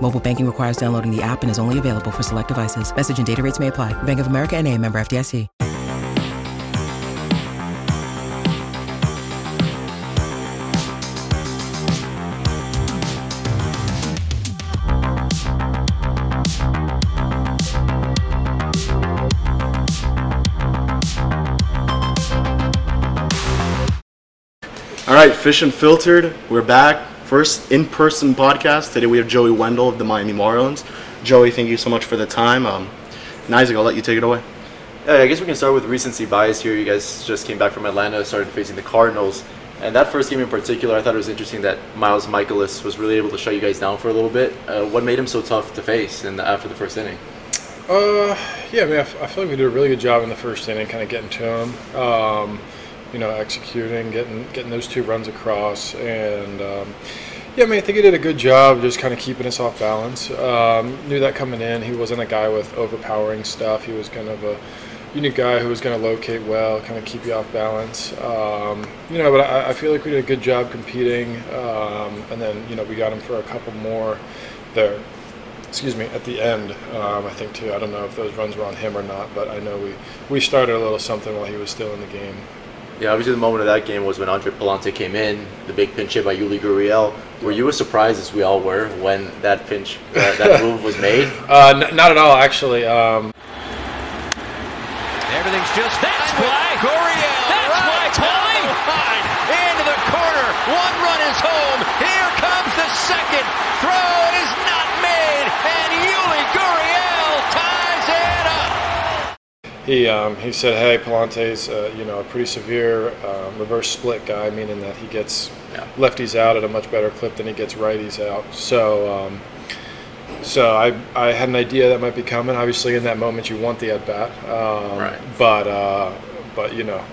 Mobile banking requires downloading the app and is only available for select devices. Message and data rates may apply. Bank of America and a member FDIC. All right, Fish Unfiltered. we're back. First in person podcast. Today we have Joey Wendle of the Miami Marlins. Joey, thank you so much for the time. Um, and Isaac, I'll let you take it away. Yeah, I guess we can start with recency bias here. You guys just came back from Atlanta, started facing the Cardinals. And that first game in particular, I thought it was interesting that Miles Mikolas was really able to shut you guys down for a little bit. Uh, what made him so tough to face in the, after the first inning? Uh, yeah, I mean, I, f- I feel like we did a really good job in the first inning, kind of getting to him. Um, you know, executing, getting getting those two runs across, and um, yeah, I mean, I think he did a good job just kind of keeping us off balance. Um, knew that coming in, he wasn't a guy with overpowering stuff. He was kind of a unique guy who was going to locate well, kind of keep you off balance. Um, you know, but I, I, feel like we did a good job competing, um, and then you know we got him for a couple more there. Excuse me, at the end, um, I think too. I don't know if those runs were on him or not, but I know we, we started a little something while he was still in the game. Yeah, obviously the moment of that game was when Andre Pallante came in, the big pinch hit by Yuli Gurriel. Were you as surprised as we all were when that pinch, uh, that move was made? Uh, n- not at all, actually. Um, Everything's just that's why Gurriel. That's right, why Line into the corner. One run is home. Here comes the second. Throw is not made, and Yuli Gurriel ties it up. He um, he said, "Hey, Pallante's uh, you know a pretty severe uh, reverse split guy, meaning that he gets Yeah. lefties out at a much better clip than he gets righties out." So. Um, so I, I had an idea that might be coming. Obviously, in that moment, you want the at bat, um, Right. But uh, but you know,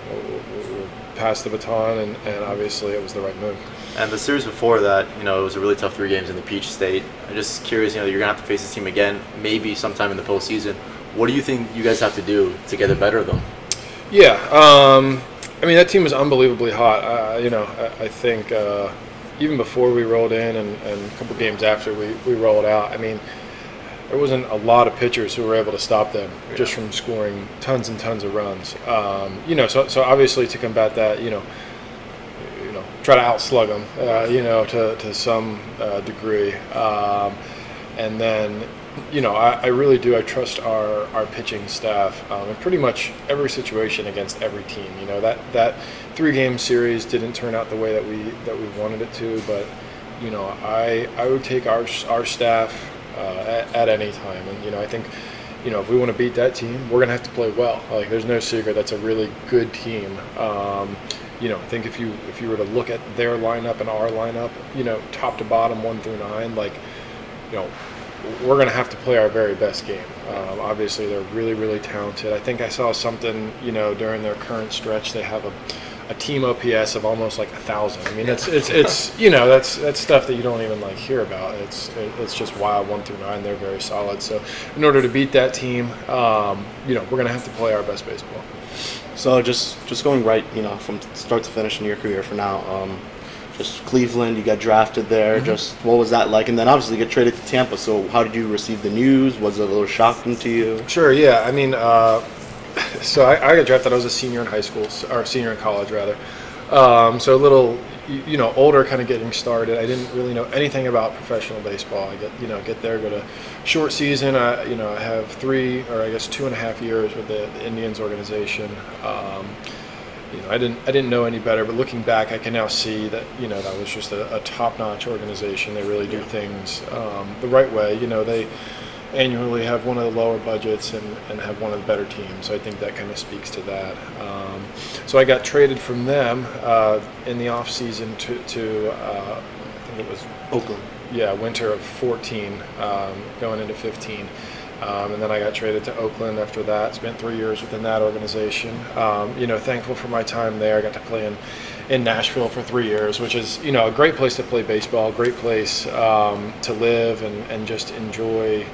passed the baton, and, and obviously it was the right move. And the series before that, you know, it was a really tough three games in the Peach State. I'm just curious, you know, you're gonna have to face this team again, maybe sometime in the postseason. What do you think you guys have to do to get the better them? Yeah, um, I mean that team was unbelievably hot. Uh, you know, I, I think uh, even before we rolled in and, and a couple games after we, we rolled out, I mean there wasn't a lot of pitchers who were able to stop them just from scoring tons and tons of runs. Um, you know, so so obviously to combat that, you know, you know, try to outslug them, uh, you know, to to some uh, degree, um, and then. You know, I, I really do. I trust our, our pitching staff um, in pretty much every situation against every team. You know that that three game series didn't turn out the way that we that we wanted it to, but you know, I I would take our our staff uh, at, at any time, and you know, I think you know if we want to beat that team, we're gonna have to play well. Like, there's no secret that's a really good team. Um, you know, I think if you if you were to look at their lineup and our lineup, you know, top to bottom, one through nine, like, you know, we're going to have to play our very best game. Um, obviously, they're really, really talented. I think I saw something, you know, during their current stretch, they have a, a team OPS of almost like a thousand. I mean, it's it's it's you know that's that's stuff that you don't even like hear about. It's it's just wild one through nine. They're very solid. So, in order to beat that team, um, you know, we're going to have to play our best baseball. So just just going right, you know, from start to finish in your career for now. Um, just Cleveland, you got drafted there. Just what was that like? And then obviously you get traded to Tampa. So how did you receive the news? Was it a little shocking to you? Sure. Yeah. I mean, uh, so I, I got drafted. I was a senior in high school, or senior in college rather. Um, so a little, you, you know, older, kind of getting started. I didn't really know anything about professional baseball. I get, you know, get there, go to short season. I, you know, I have three, or I guess two and a half years with the, the Indians organization. Um, you know, I didn't I didn't know any better, but looking back, I can now see that you know that was just a, a top-notch organization. They really do things um, the right way. You know, they annually have one of the lower budgets and, and have one of the better teams. So I think that kind of speaks to that. Um, so I got traded from them uh, in the off season to to uh, I think it was Oakland. yeah, winter of 14, um, going into 15. Um, and then I got traded to Oakland after that. Spent three years within that organization. Um, you know, thankful for my time there. I got to play in, in Nashville for three years, which is you know a great place to play baseball, great place um, to live and, and just enjoy.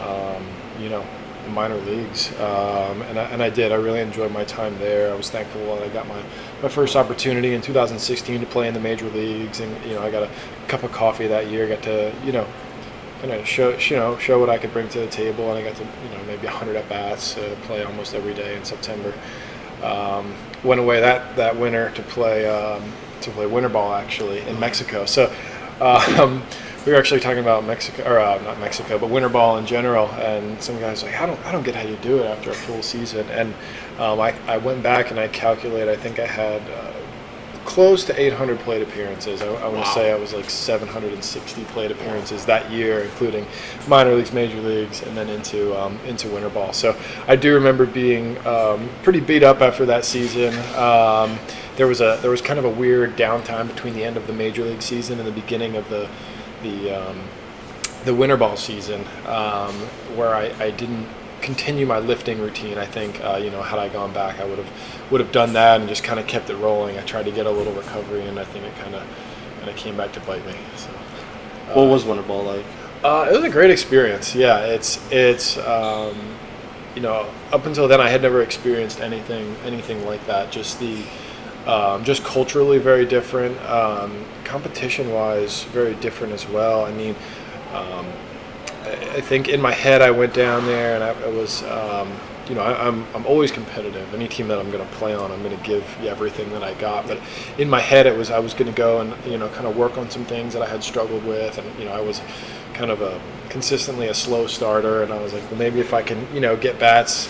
Um, you know, the minor leagues, um, and, I, and I did. I really enjoyed my time there. I was thankful that I got my, my first opportunity in 2016 to play in the major leagues, and you know I got a cup of coffee that year. Got to you know kind of show you know show what I could bring to the table, and I got to you know maybe 100 at bats, uh, play almost every day in September. Um, went away that that winter to play um, to play winter ball actually in Mexico. So. Um, we were actually talking about Mexico, or uh, not Mexico, but winter ball in general. And some guys like, I don't, I don't get how you do it after a full season. And um, I, I went back and I calculated. I think I had uh, close to 800 plate appearances. I, I want to say I was like 760 plate appearances that year, including minor leagues, major leagues, and then into um, into winter ball. So I do remember being um, pretty beat up after that season. Um, there was a there was kind of a weird downtime between the end of the major league season and the beginning of the the um, the winter ball season um, where I, I didn't continue my lifting routine. I think uh, you know had I gone back, I would have would have done that and just kind of kept it rolling. I tried to get a little recovery, and I think it kind of kind of came back to bite me. So. What was winter ball like? Uh, it was a great experience. Yeah, it's it's um, you know up until then I had never experienced anything anything like that. Just the um, just culturally very different, um, competition wise very different as well. I mean, um, I think in my head I went down there and I, I was. Um, you know, I, I'm, I'm always competitive. Any team that I'm going to play on, I'm going to give everything that I got. But in my head, it was I was going to go and you know kind of work on some things that I had struggled with, and you know I was kind of a consistently a slow starter, and I was like, well, maybe if I can you know get bats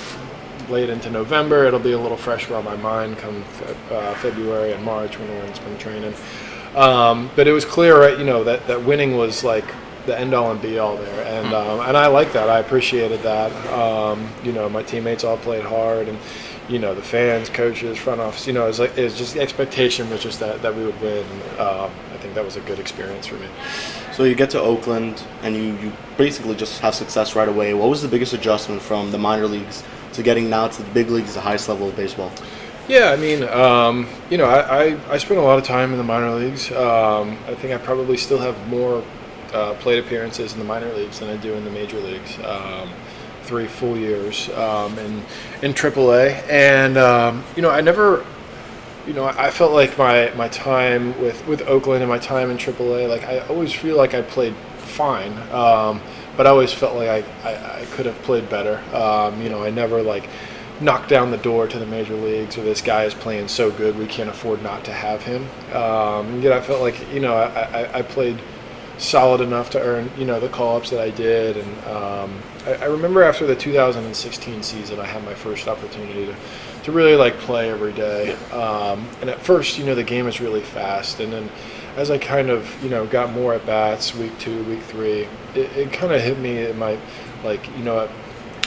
late into November, it'll be a little fresher on my mind come uh, February and March when we're in spring training. Um, but it was clear, you know, that, that winning was like the end all and be all there, and um, and I like that. I appreciated that. Um, you know, my teammates all played hard, and you know, the fans, coaches, front office. You know, it was like it was just the expectation was just that that we would win. Um, I think that was a good experience for me. So you get to Oakland and you, you basically just have success right away. What was the biggest adjustment from the minor leagues to getting now to the big leagues, the highest level of baseball? Yeah, I mean, um, you know, I, I, I spent a lot of time in the minor leagues. Um, I think I probably still have more uh, plate appearances in the minor leagues than I do in the major leagues. Um, three full years um, in in AAA, and um, you know, I never, you know, I felt like my my time with with Oakland and my time in AAA, like I always feel like I played fine. Um, but I always felt like I, I, I could have played better. Um, you know, I never like knocked down the door to the major leagues or this guy is playing so good we can't afford not to have him. Um, yet I felt like you know I, I, I played solid enough to earn you know the call ups that I did, and um, I, I remember after the 2016 season I had my first opportunity to to really like play every day. Um, and at first you know the game is really fast, and then as I kind of you know got more at bats week two, week three, it, it kind of hit me in my like you know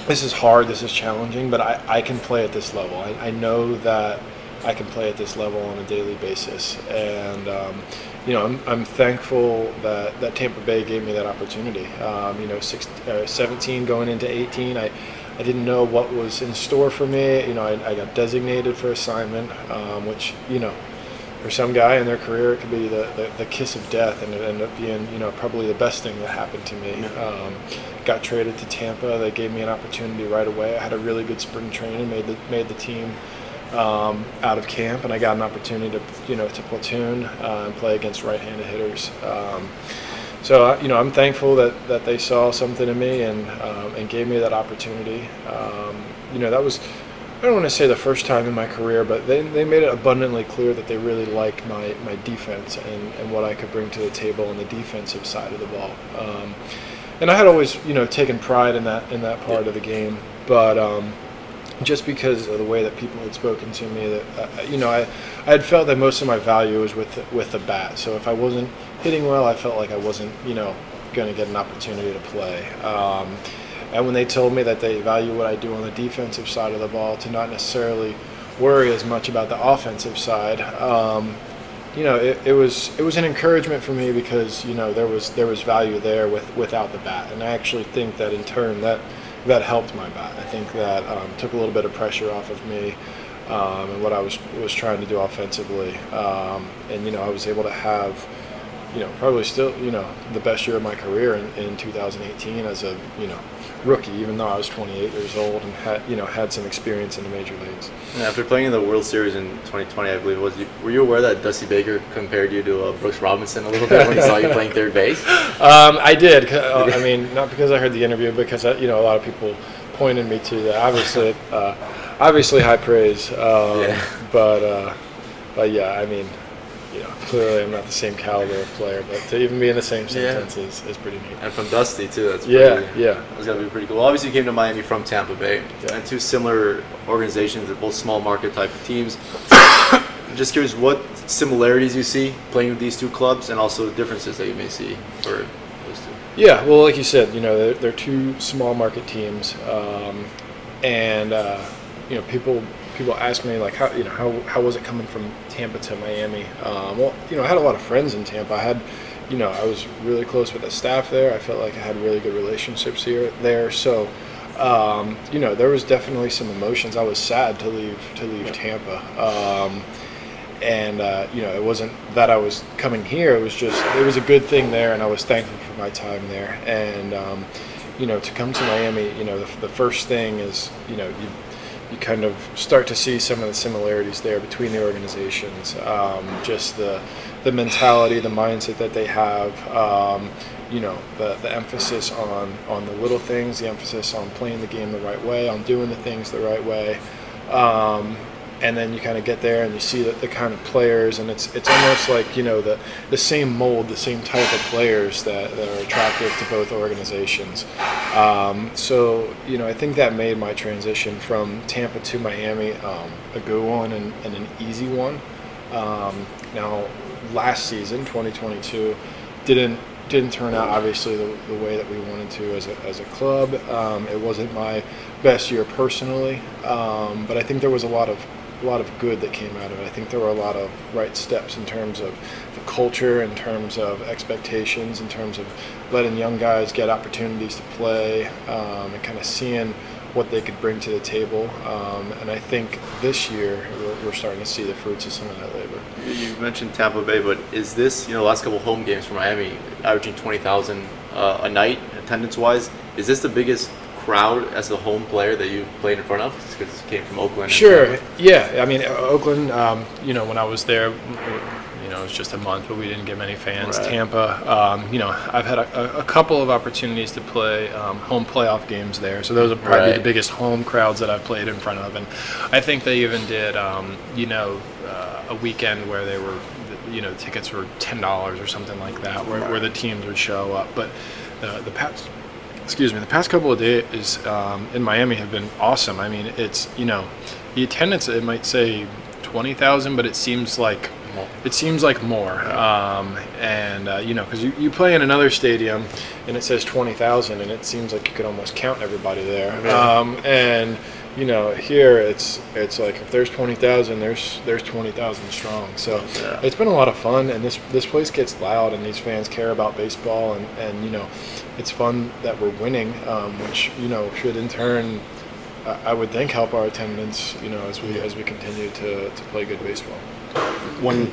this is hard, this is challenging, but I, I can play at this level. I, I know that I can play at this level on a daily basis. And um, you know, I'm, I'm thankful that, that Tampa Bay gave me that opportunity. Um, you know, six, uh, 17 going into 18, I, I didn't know what was in store for me. You know, I, I got designated for assignment, um, which you know, for some guy in their career, it could be the, the, the, kiss of death, and it ended up being you know probably the best thing that happened to me. Um, got traded to Tampa. They gave me an opportunity right away. I had a really good spring training, made the made the team um, out of camp, and I got an opportunity to you know to platoon uh, and play against right-handed hitters. Um, so uh, you know I'm thankful that, that they saw something in me and um, and gave me that opportunity. Um, you know that was I don't want to say the first time in my career, but they, they made it abundantly clear that they really liked my, my defense and, and what I could bring to the table on the defensive side of the ball. Um, and I had always you know taken pride in that in that part of the game, but um, just because of the way that people had spoken to me that uh, you know I, I had felt that most of my value was with with the bat. So if I wasn't hitting well I felt like I wasn't you know going to get an opportunity to play. Um, and when they told me that they value what I do on the defensive side of the ball to not necessarily worry as much about the offensive side um, you know it, it was it was an encouragement for me because you know there was there was value there with without the bat. And I actually think that in turn that that helped my bat. I think that um, took a little bit of pressure off of me um, and what I was was trying to do offensively. Um, and you know, I was able to have, you know, probably still, you know, the best year of my career in, in 2018 as a, you know, rookie, even though I was 28 years old and had you know had some experience in the major leagues. And after playing in the World Series in 2020, I believe it was you, were you aware that Dusty Baker compared you to uh, Brooks Robinson a little bit when he saw you playing third base? Um, I did. Uh, I mean, not because I heard the interview, because I, you know a lot of people pointed me to that. Obviously, uh, obviously high praise. Um, yeah. But uh, but yeah, I mean you know, clearly I'm not the same caliber of player, but to even be in the same sentence yeah. is, is pretty neat. And from Dusty too, that's yeah, pretty, yeah. That's gotta be pretty cool. Obviously, you came to Miami from Tampa Bay, yeah. and two similar organizations, they're both small market type of teams. Just curious, what similarities you see playing with these two clubs, and also the differences that you may see for those two. Yeah, well, like you said, you know, they're, they're two small market teams, um, and uh, you know, people people ask me like how you know how, how was it coming from Tampa to Miami? Um, well, you know, I had a lot of friends in Tampa. I had, you know, I was really close with the staff there. I felt like I had really good relationships here there. So, um, you know, there was definitely some emotions. I was sad to leave to leave Tampa. Um, and uh, you know, it wasn't that I was coming here. It was just it was a good thing there, and I was thankful for my time there. And um, you know, to come to Miami, you know, the, the first thing is you know you you kind of start to see some of the similarities there between the organizations. Um, just the the mentality, the mindset that they have. Um, you know, the, the emphasis on on the little things, the emphasis on playing the game the right way, on doing the things the right way. Um, and then you kind of get there and you see the, the kind of players and it's it's almost like you know the the same mold the same type of players that, that are attractive to both organizations. Um, so you know I think that made my transition from Tampa to Miami um, a good one and, and an easy one. Um, now last season 2022 didn't didn't turn out obviously the, the way that we wanted to as a, as a club. Um, it wasn't my best year personally um, but I think there was a lot of a lot of good that came out of it. I think there were a lot of right steps in terms of the culture, in terms of expectations, in terms of letting young guys get opportunities to play, um, and kind of seeing what they could bring to the table. Um, and I think this year we're, we're, starting to see the fruits of some of that labor. You mentioned Tampa Bay, but is this, you know, last couple home games for Miami, averaging 20,000 uh, a night attendance-wise, is this the biggest crowd as a home player that you played in front of? Because you came from Oakland. Sure. Yeah. I mean, Oakland. Um, you know, when I was there, you know, it was just a month, but we didn't get many fans. Right. Tampa. Um, you know, I've had a, a, couple of opportunities to play um, home playoff games there, so those are probably right. the biggest home crowds that I've played in front of. And I think they even did, um, you know, uh, a weekend where they were, you know, tickets were ten dollars or something like that, where, right. where the teams would show up, but. Uh, the Pats excuse me, the past couple of days um, in Miami have been awesome. I mean, it's you know, the attendance it might say twenty thousand, but it seems like it seems like more. Um, and uh, you know, because you, you play in another stadium and it says twenty thousand, and it seems like you could almost count everybody there. Um, and you know, here it's it's like if there's twenty thousand, there's there's twenty thousand strong. So Yeah. it's been a lot of fun, and this this place gets loud, and these fans care about baseball, and and you know, it's fun that we're winning, um, which you know should in turn, I I would think, help our attendance, you know, as we as we continue to to play good baseball. When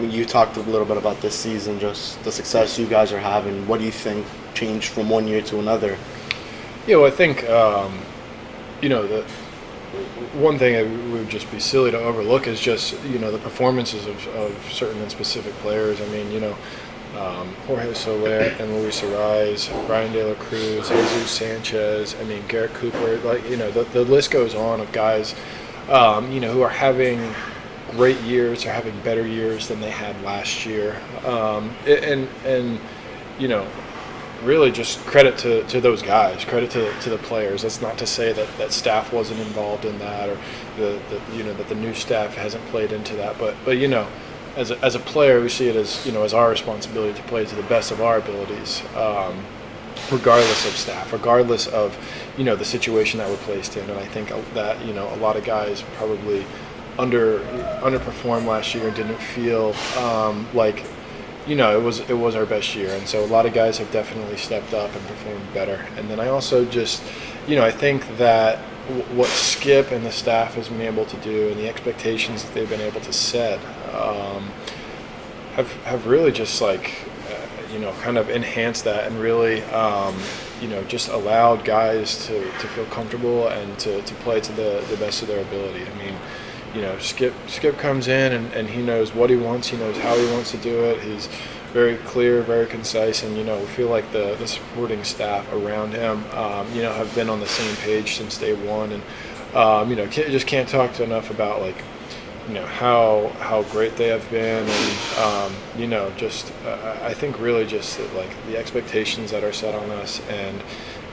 you talked a little bit about this season, just the success you guys are having, what do you think changed from one year to another? Yeah, well, I think um, you know the one thing that would just be silly to overlook is just you know the performances of, of certain and specific players. I mean, you know, um, Jorge Soler and Luis Arraez, Bryan De La Cruz, Jesus Sanchez. I mean, Garrett Cooper. Like you know, the, the list goes on of guys um, you know who are having great years or having better years than they had last year. Um, and and you know really just credit to, to those guys, credit to, to the players. That's not to say that, that staff wasn't involved in that or the, the you know that the new staff hasn't played into that. But but you know, as a, as a player, we see it as you know as our responsibility to play to the best of our abilities, um, regardless of staff, regardless of you know the situation that we're placed in. And I think that you know a lot of guys probably under underperformed last year and didn't feel um, like you know, it was it was our best year, and so a lot of guys have definitely stepped up and performed better. And then I also just, you know, I think that w- what Skip and the staff has been able to do, and the expectations that they've been able to set, um, have have really just like, uh, you know, kind of enhanced that, and really, um, you know, just allowed guys to, to feel comfortable and to, to play to the, the best of their ability. I mean you know, Skip Skip comes in and, and he knows what he wants. He knows how he wants to do it. He's very clear, very concise, and you know, we feel like the, the supporting staff around him, um, you know, have been on the same page since day one, and um, you know, can't, just can't talk to enough about like, you know, how how great they have been, and um, you know, just uh, I think really just like the expectations that are set on us and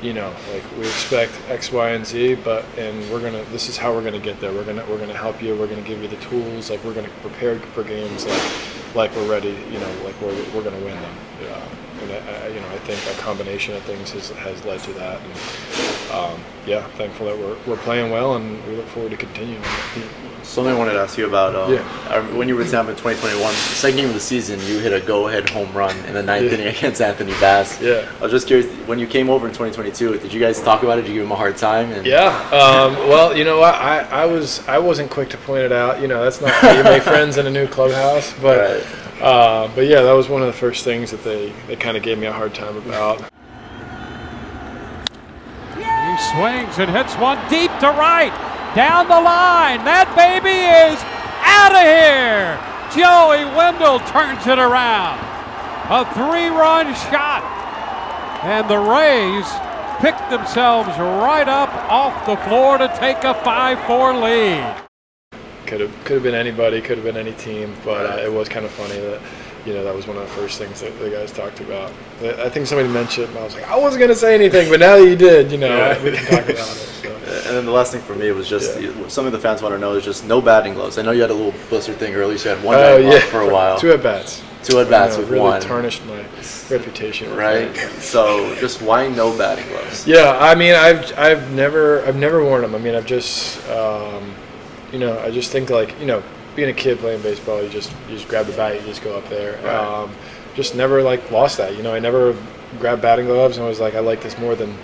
you know, like we expect X, Y, and Z, but and we're gonna. This is how we're gonna get there. We're gonna we're gonna help you. We're gonna give you the tools. Like we're gonna prepare for games like like we're ready. You know, like we're we're gonna win them. Yeah. And I, I, you know, I think a combination of things has, has led to that. And um, yeah, thankful that we're, we're playing well, and we look forward to continuing. Something I wanted to ask you about. Um, Yeah. When you were in Tampa in 2021, the second game of the season, you hit a go-ahead home run in the ninth Yeah. inning against Anthony Bass. Yeah. I was just curious, when you came over in 2022, did you guys talk about it? Did you give him a hard time? And Yeah. Um, well, you know? I, I was I wasn't quick to point it out. You know, that's not how you make friends in a new clubhouse. But Right. Uh, but yeah, that was one of the first things that they, they kind of gave me a hard time about. He swings and hits one deep to right. Down the line. That baby is out of here. Joey Wendle turns it around. A three run shot. And the Rays pick themselves right up off the floor to take a 5 4 lead. Could have could have been anybody, could have been any team, but uh, it was kind of funny that you know that was one of the first things that the guys talked about. I think somebody mentioned, it, and I was like, I wasn't gonna say anything, but now that you did, you know, Yeah. we can talk about it. So. And then the last thing for me was just Yeah. something the fans want to know is just no batting gloves. I know you had a little blister thing or at least you had one Oh yeah, for a while. Two at bats. Two at bats with really one. tarnished my reputation. Right. So just why no batting gloves? Yeah, I mean, I've I've never I've never worn them. I mean, I've just um, you know I just think like you know being a kid playing baseball, you just you just grab the bat, you just go up there. Right. Um, just never like lost that. You know, I never grabbed batting gloves and was like I like this more than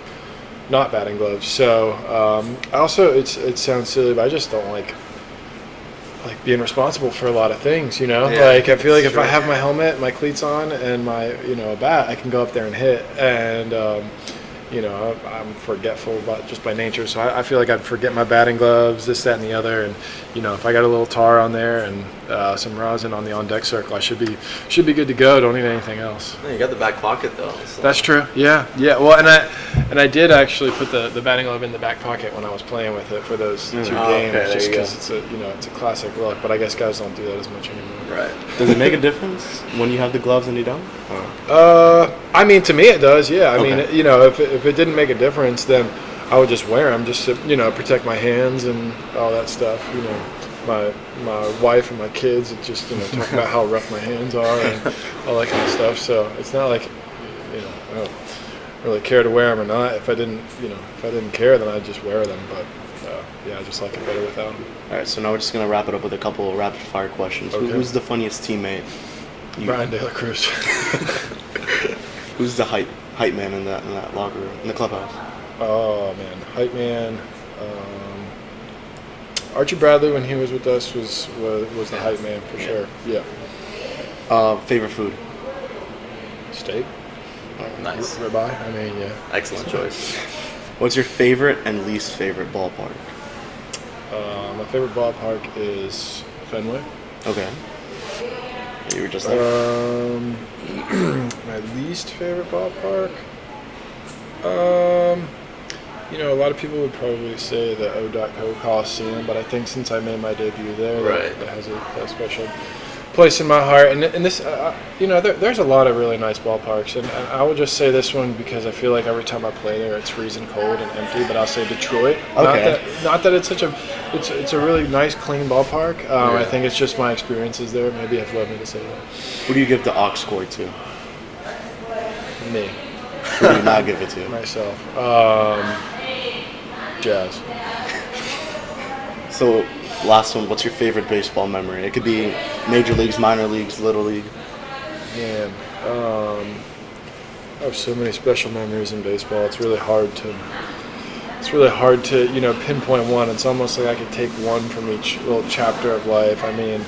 not batting gloves. So um, I also it's it sounds silly, but I just don't like like being responsible for a lot of things. You know, Yeah, like I feel like if I have my helmet, my cleats on, and my you know a bat, I can go up there and hit. And um, you know, I'm forgetful about just by nature, so I, I feel like I'd forget my batting gloves, this, that, and the other. And you know, if I got a little tar on there and uh, some rosin on the on deck circle, I should be should be good to go. Don't need anything else. No, you got the back pocket though. so- That's true. Yeah, yeah. Well, and I and I did actually put the, the batting glove in the back pocket when I was playing with it for those two Oh, games, there just because it's a you know it's a classic look. But I guess guys don't do that as much anymore. right. Does it make a difference when you have the gloves and you don't? Uh, I mean, to me it does. Yeah. I Okay. mean, you know, if it, if it didn't make a difference, then I would just wear them just to you know protect my hands and all that stuff. You know, my my wife and my kids it just you know talk about how rough my hands are and all that kind of stuff. So it's not like you know I don't really care to wear them or not. If I didn't you know if I didn't care, then I'd just wear them. But uh, yeah, I just like it better without him. All right, so now we're just gonna wrap it up with a couple of rapid fire questions. Okay. Who's the funniest teammate? You- Bryan De La Cruz. Who's the hype hype man in that in that locker room in the clubhouse? oh man, hype man. Um, Archie Bradley when he was with us was was, was the hype man for sure. Yeah. Uh, favorite food? Steak. Nice. Ribeye. I mean, yeah. Excellent choice. What's your favorite and least favorite ballpark? Uh, my favorite ballpark is Fenway. Okay. You were just there. Um, my least favorite ballpark. Um, you know, a lot of people would probably say the O.Co Coliseum, but I think since I made my debut there, that- that, has a, a special place in my heart. And, and this, uh, you know, there, there's a lot of really nice ballparks, and, and I will just say this one because I feel like every time I play there, it's freezing cold and empty. But I'll say Detroit. Not Okay. that, not that it's such a, it's it's a really nice, clean ballpark. Um, I think it's just my experiences there. Maybe have led me to say that. Who do you give the aux score to? Me. Who do you not give it to? myself. Um, jazz. So, last one. What's your favorite baseball memory? It could be major leagues, minor leagues, little league. Man, um, I have so many special memories in baseball. It's really hard to. It's really hard to you know pinpoint one. It's almost like I could take one from each little chapter of life. I mean,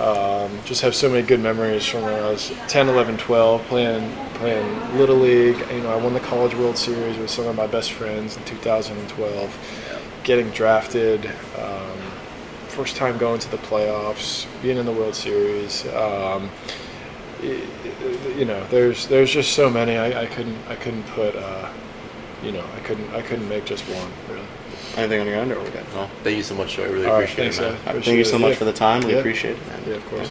um, just have so many good memories from when I was 10, 11, 12 playing playing little league. You know, I won the College World Series with some of my best friends in 2012. Getting drafted, um, first time going to the playoffs, being in the World Series. Um, y- y- you know, there's there's just so many. I, I couldn't I couldn't put. Uh, you know, I couldn't I couldn't make just one really. Anything on your end, or we good? Well, thank you so much, Joe. I really All right, appreciate thanks, it, man. man. Thank you so it. much Yeah. for the time. We Yeah. appreciate it, man. Yeah, of course.